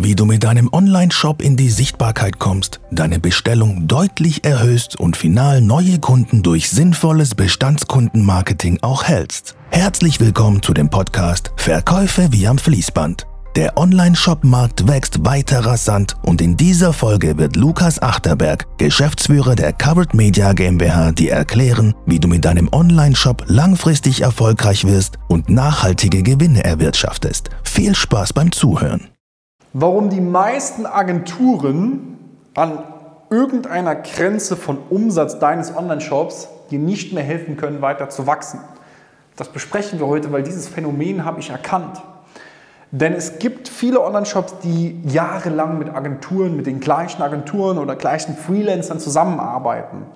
Wie du mit deinem Online-Shop in die Sichtbarkeit kommst, deine Bestellung deutlich erhöhst und final neue Kunden durch sinnvolles Bestandskundenmarketing auch hältst. Herzlich willkommen zu dem Podcast Verkäufe wie am Fließband. Der Online-Shop-Markt wächst weiter rasant und in dieser Folge wird Lukas Achterberg, Geschäftsführer der Covered Media GmbH, dir erklären, wie du mit deinem Online-Shop langfristig erfolgreich wirst und nachhaltige Gewinne erwirtschaftest. Viel Spaß beim Zuhören warum die meisten Agenturen an irgendeiner Grenze von Umsatz deines Online-Shops dir nicht mehr helfen können, weiter zu wachsen. Das besprechen wir heute, weil dieses Phänomen habe ich erkannt. Denn es gibt viele Online-Shops, die jahrelang mit Agenturen, mit den gleichen Agenturen oder gleichen Freelancern zusammenarbeiten.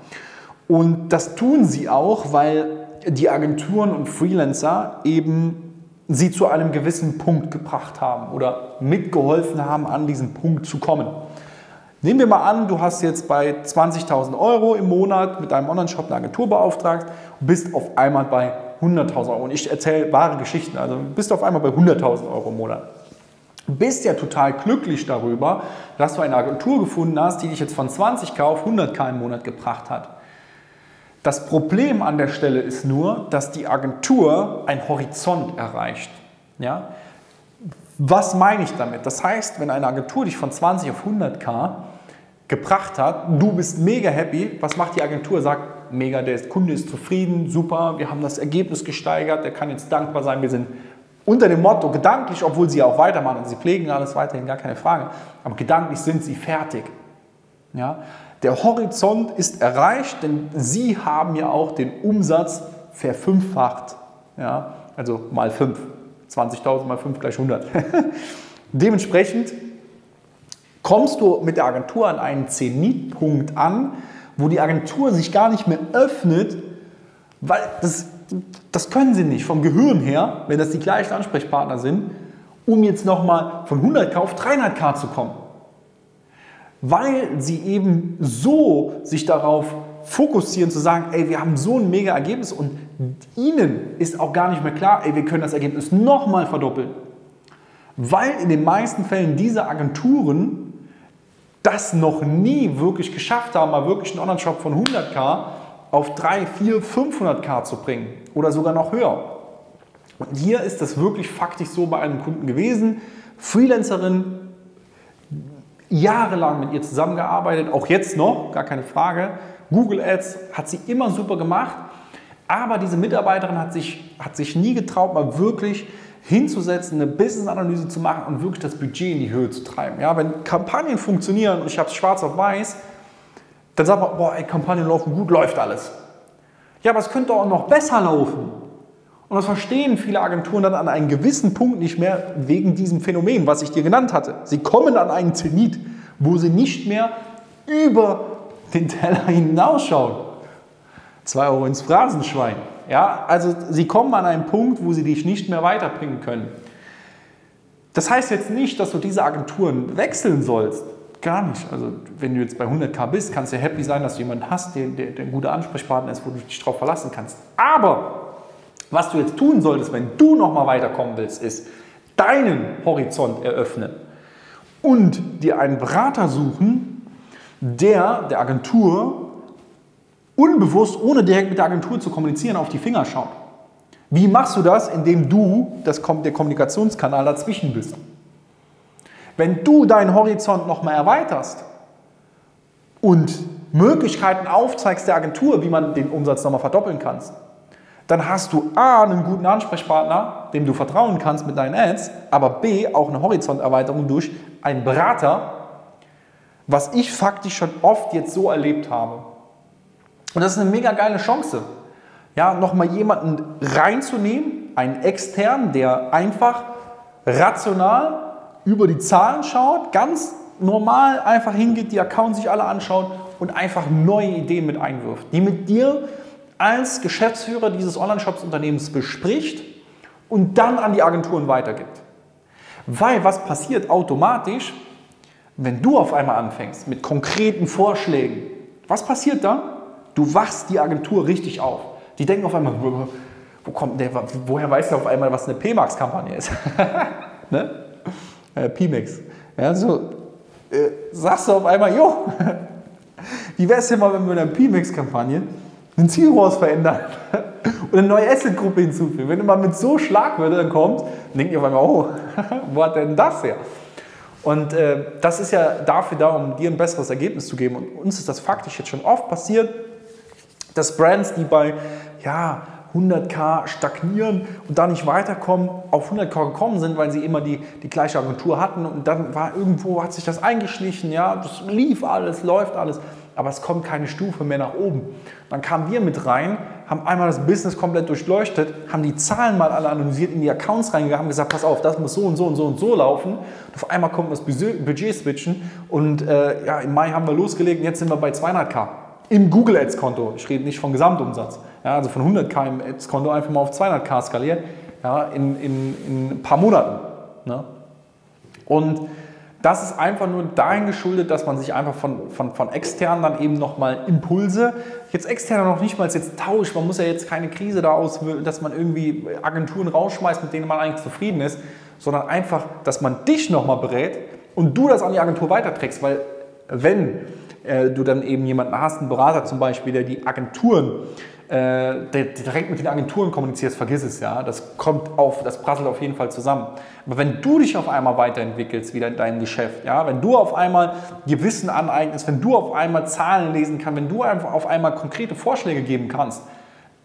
Und das tun sie auch, weil die Agenturen und Freelancer eben sie zu einem gewissen Punkt gebracht haben oder mitgeholfen haben, an diesen Punkt zu kommen. Nehmen wir mal an, du hast jetzt bei 20.000 Euro im Monat mit deinem Online-Shop eine Agentur beauftragt und bist auf einmal bei 100.000 Euro. Und ich erzähle wahre Geschichten, also bist du auf einmal bei 100.000 Euro im Monat. Du bist ja total glücklich darüber, dass du eine Agentur gefunden hast, die dich jetzt von 20k auf 100k im Monat gebracht hat. Das Problem an der Stelle ist nur, dass die Agentur einen Horizont erreicht. Ja? Was meine ich damit? Das heißt, wenn eine Agentur dich von 20 auf 100k gebracht hat, du bist mega happy, was macht die Agentur? Sagt, mega, der Kunde ist zufrieden, super, wir haben das Ergebnis gesteigert, der kann jetzt dankbar sein, wir sind unter dem Motto gedanklich, obwohl sie auch weitermachen und sie pflegen alles weiterhin, gar keine Frage, aber gedanklich sind sie fertig. Ja? Der Horizont ist erreicht, denn Sie haben ja auch den Umsatz verfünffacht. Ja, also mal 5. 20.000 mal 5 gleich 100. Dementsprechend kommst du mit der Agentur an einen Zenitpunkt an, wo die Agentur sich gar nicht mehr öffnet, weil das, das können sie nicht vom Gehirn her, wenn das die gleichen Ansprechpartner sind, um jetzt nochmal von 100k auf 300k zu kommen weil sie eben so sich darauf fokussieren zu sagen, ey, wir haben so ein mega Ergebnis und ihnen ist auch gar nicht mehr klar, ey, wir können das Ergebnis nochmal verdoppeln. Weil in den meisten Fällen diese Agenturen das noch nie wirklich geschafft haben, mal wirklich einen Online-Shop von 100k auf 3, 4, 500k zu bringen oder sogar noch höher. Und hier ist das wirklich faktisch so bei einem Kunden gewesen. Freelancerin, jahrelang mit ihr zusammengearbeitet, auch jetzt noch, gar keine Frage. Google Ads hat sie immer super gemacht, aber diese Mitarbeiterin hat sich, hat sich nie getraut, mal wirklich hinzusetzen, eine Business-Analyse zu machen und wirklich das Budget in die Höhe zu treiben. Ja, wenn Kampagnen funktionieren und ich habe es schwarz auf weiß, dann sagt man, boah, ey, Kampagnen laufen gut, läuft alles. Ja, aber es könnte auch noch besser laufen. Und das verstehen viele Agenturen dann an einem gewissen Punkt nicht mehr wegen diesem Phänomen, was ich dir genannt hatte. Sie kommen an einen Zenit, wo sie nicht mehr über den Teller hinausschauen. Zwei Euro ins Phrasenschwein. Ja, also sie kommen an einen Punkt, wo sie dich nicht mehr weiterbringen können. Das heißt jetzt nicht, dass du diese Agenturen wechseln sollst. Gar nicht. Also wenn du jetzt bei 100k bist, kannst du happy sein, dass du jemanden hast, der, der, der ein guter Ansprechpartner ist, wo du dich darauf verlassen kannst. Aber was du jetzt tun solltest, wenn du nochmal weiterkommen willst, ist deinen Horizont eröffnen und dir einen Berater suchen, der der Agentur unbewusst, ohne direkt mit der Agentur zu kommunizieren, auf die Finger schaut. Wie machst du das? Indem du das, der Kommunikationskanal dazwischen bist. Wenn du deinen Horizont nochmal erweiterst und Möglichkeiten aufzeigst der Agentur, wie man den Umsatz nochmal verdoppeln kannst, dann hast du A, einen guten Ansprechpartner, dem du vertrauen kannst mit deinen Ads, aber B, auch eine Horizonterweiterung durch einen Berater, was ich faktisch schon oft jetzt so erlebt habe. Und das ist eine mega geile Chance, ja, nochmal jemanden reinzunehmen, einen externen, der einfach rational über die Zahlen schaut, ganz normal einfach hingeht, die Accounts sich alle anschaut und einfach neue Ideen mit einwirft, die mit dir als Geschäftsführer dieses Online-Shops-Unternehmens bespricht und dann an die Agenturen weitergibt. Weil was passiert automatisch, wenn du auf einmal anfängst mit konkreten Vorschlägen? Was passiert dann? Du wachst die Agentur richtig auf. Die denken auf einmal, wo kommt der, woher weiß der auf einmal, was eine PMAX-Kampagne ist? ne? Äh, PMAX. Ja, so äh, sagst du auf einmal, jo, wie wäre es denn mal, wenn wir in einer P-Mix-Kampagne einen Zielrohr verändern und eine neue Asset-Gruppe hinzufügen? Wenn du mal mit so Schlagwörtern kommst, dann denkt ihr auf einmal, oh, wo hat denn das her? Und äh, das ist ja dafür da, um dir ein besseres Ergebnis zu geben. Und uns ist das faktisch jetzt schon oft passiert, dass Brands, die bei ja, 100k stagnieren und da nicht weiterkommen, auf 100k gekommen sind, weil sie immer die, die gleiche Agentur hatten und dann war irgendwo, hat sich das eingeschlichen, ja, das lief alles, läuft alles, aber es kommt keine Stufe mehr nach oben. Dann kamen wir mit rein, haben einmal das Business komplett durchleuchtet, haben die Zahlen mal alle analysiert, in die Accounts reingegangen, haben gesagt, pass auf, das muss so und so und so und so laufen. Und auf einmal kommt das Budget switchen und äh, ja, im Mai haben wir losgelegt und jetzt sind wir bei 200k im Google Ads Konto. Ich rede nicht von Gesamtumsatz. Ja, also von 100k im Ads-Konto einfach mal auf 200k skaliert, ja, in, in, in ein paar Monaten. Ne? Und das ist einfach nur dahin geschuldet, dass man sich einfach von, von, von extern dann eben nochmal Impulse, jetzt extern noch nicht mal jetzt tauscht, man muss ja jetzt keine Krise da aus, dass man irgendwie Agenturen rausschmeißt, mit denen man eigentlich zufrieden ist, sondern einfach, dass man dich nochmal berät und du das an die Agentur weiterträgst, weil wenn äh, du dann eben jemanden hast, einen Berater zum Beispiel, der die Agenturen äh, direkt mit den Agenturen kommunizierst, vergiss es, ja. Das kommt auf, das prasselt auf jeden Fall zusammen. Aber wenn du dich auf einmal weiterentwickelst, wieder in deinem Geschäft, ja, wenn du auf einmal dir Wissen aneignest, wenn du auf einmal Zahlen lesen kannst, wenn du einfach auf einmal konkrete Vorschläge geben kannst,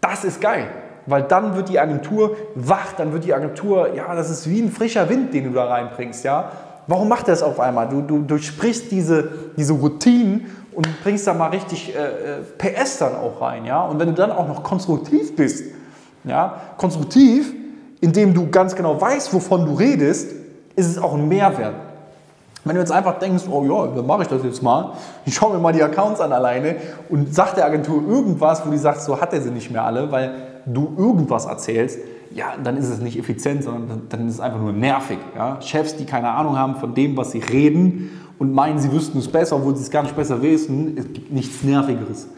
das ist geil. Weil dann wird die Agentur wach, dann wird die Agentur, ja, das ist wie ein frischer Wind, den du da reinbringst, ja. Warum macht er das auf einmal? Du, du durchsprichst diese, diese Routinen und bringst da mal richtig äh, äh PS dann auch rein. Ja? Und wenn du dann auch noch konstruktiv bist, ja? konstruktiv, indem du ganz genau weißt, wovon du redest, ist es auch ein Mehrwert. Wenn du jetzt einfach denkst, oh ja, dann mache ich das jetzt mal, ich schaue mir mal die Accounts an alleine und sag der Agentur irgendwas, wo die sagt, so hat er sie nicht mehr alle, weil du irgendwas erzählst, ja, dann ist es nicht effizient, sondern dann ist es einfach nur nervig. Ja? Chefs, die keine Ahnung haben von dem, was sie reden und meinen, sie wüssten es besser, obwohl sie es gar nicht besser wissen, es gibt nichts Nervigeres.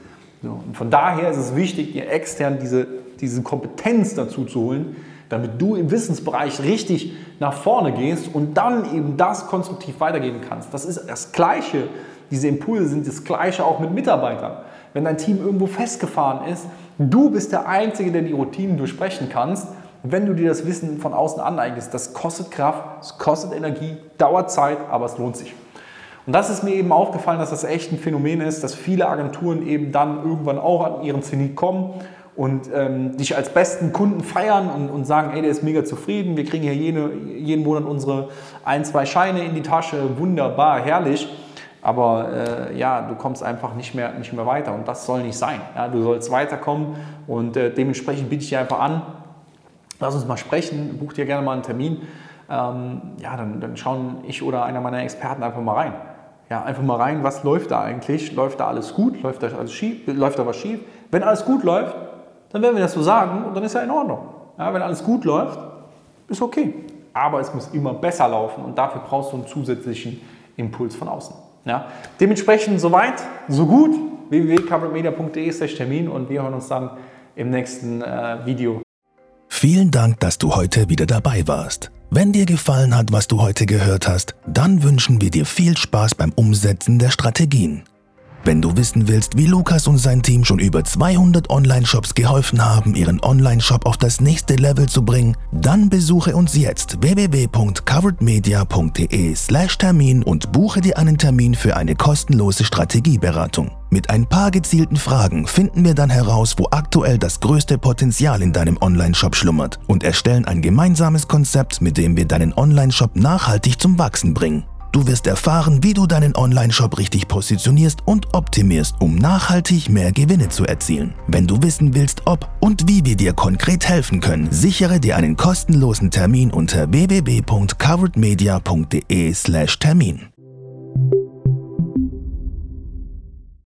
So, und von daher ist es wichtig, dir extern diese, diese Kompetenz dazu zu holen, damit du im Wissensbereich richtig nach vorne gehst und dann eben das konstruktiv weitergeben kannst. Das ist das Gleiche, diese Impulse sind das Gleiche auch mit Mitarbeitern. Wenn dein Team irgendwo festgefahren ist, du bist der Einzige, der die Routinen durchsprechen kannst. Wenn du dir das Wissen von außen aneignest, das kostet Kraft, es kostet Energie, dauert Zeit, aber es lohnt sich. Und das ist mir eben aufgefallen, dass das echt ein Phänomen ist, dass viele Agenturen eben dann irgendwann auch an ihren Zenit kommen und ähm, dich als besten Kunden feiern und, und sagen, ey, der ist mega zufrieden, wir kriegen hier jene, jeden Monat unsere ein, zwei Scheine in die Tasche, wunderbar, herrlich. Aber äh, ja, du kommst einfach nicht mehr, nicht mehr weiter und das soll nicht sein. Ja, du sollst weiterkommen und äh, dementsprechend biete ich dir einfach an, lass uns mal sprechen, buch dir gerne mal einen Termin. Ähm, ja, dann, dann schauen ich oder einer meiner Experten einfach mal rein ja, einfach mal rein, was läuft da eigentlich? Läuft da alles gut? Läuft da alles schief? Läuft da was schief? Wenn alles gut läuft, dann werden wir das so sagen und dann ist ja in Ordnung. Ja, wenn alles gut läuft, ist okay. Aber es muss immer besser laufen und dafür brauchst du einen zusätzlichen Impuls von außen. Ja, dementsprechend soweit, so gut. www.coveredmedia.de/termin und wir hören uns dann im nächsten äh, Video. Vielen Dank, dass du heute wieder dabei warst. Wenn dir gefallen hat, was du heute gehört hast, dann wünschen wir dir viel Spaß beim Umsetzen der Strategien. Wenn du wissen willst, wie Lukas und sein Team schon über 200 Online-Shops geholfen haben, ihren Online-Shop auf das nächste Level zu bringen, dann besuche uns jetzt www.coveredmedia.de/termin und buche dir einen Termin für eine kostenlose Strategieberatung. Mit ein paar gezielten Fragen finden wir dann heraus, wo aktuell das größte Potenzial in deinem Online-Shop schlummert und erstellen ein gemeinsames Konzept, mit dem wir deinen Online-Shop nachhaltig zum Wachsen bringen. Du wirst erfahren, wie du deinen Online-Shop richtig positionierst und optimierst, um nachhaltig mehr Gewinne zu erzielen. Wenn du wissen willst, ob und wie wir dir konkret helfen können, sichere dir einen kostenlosen Termin unter www.coveredmedia.de/termin.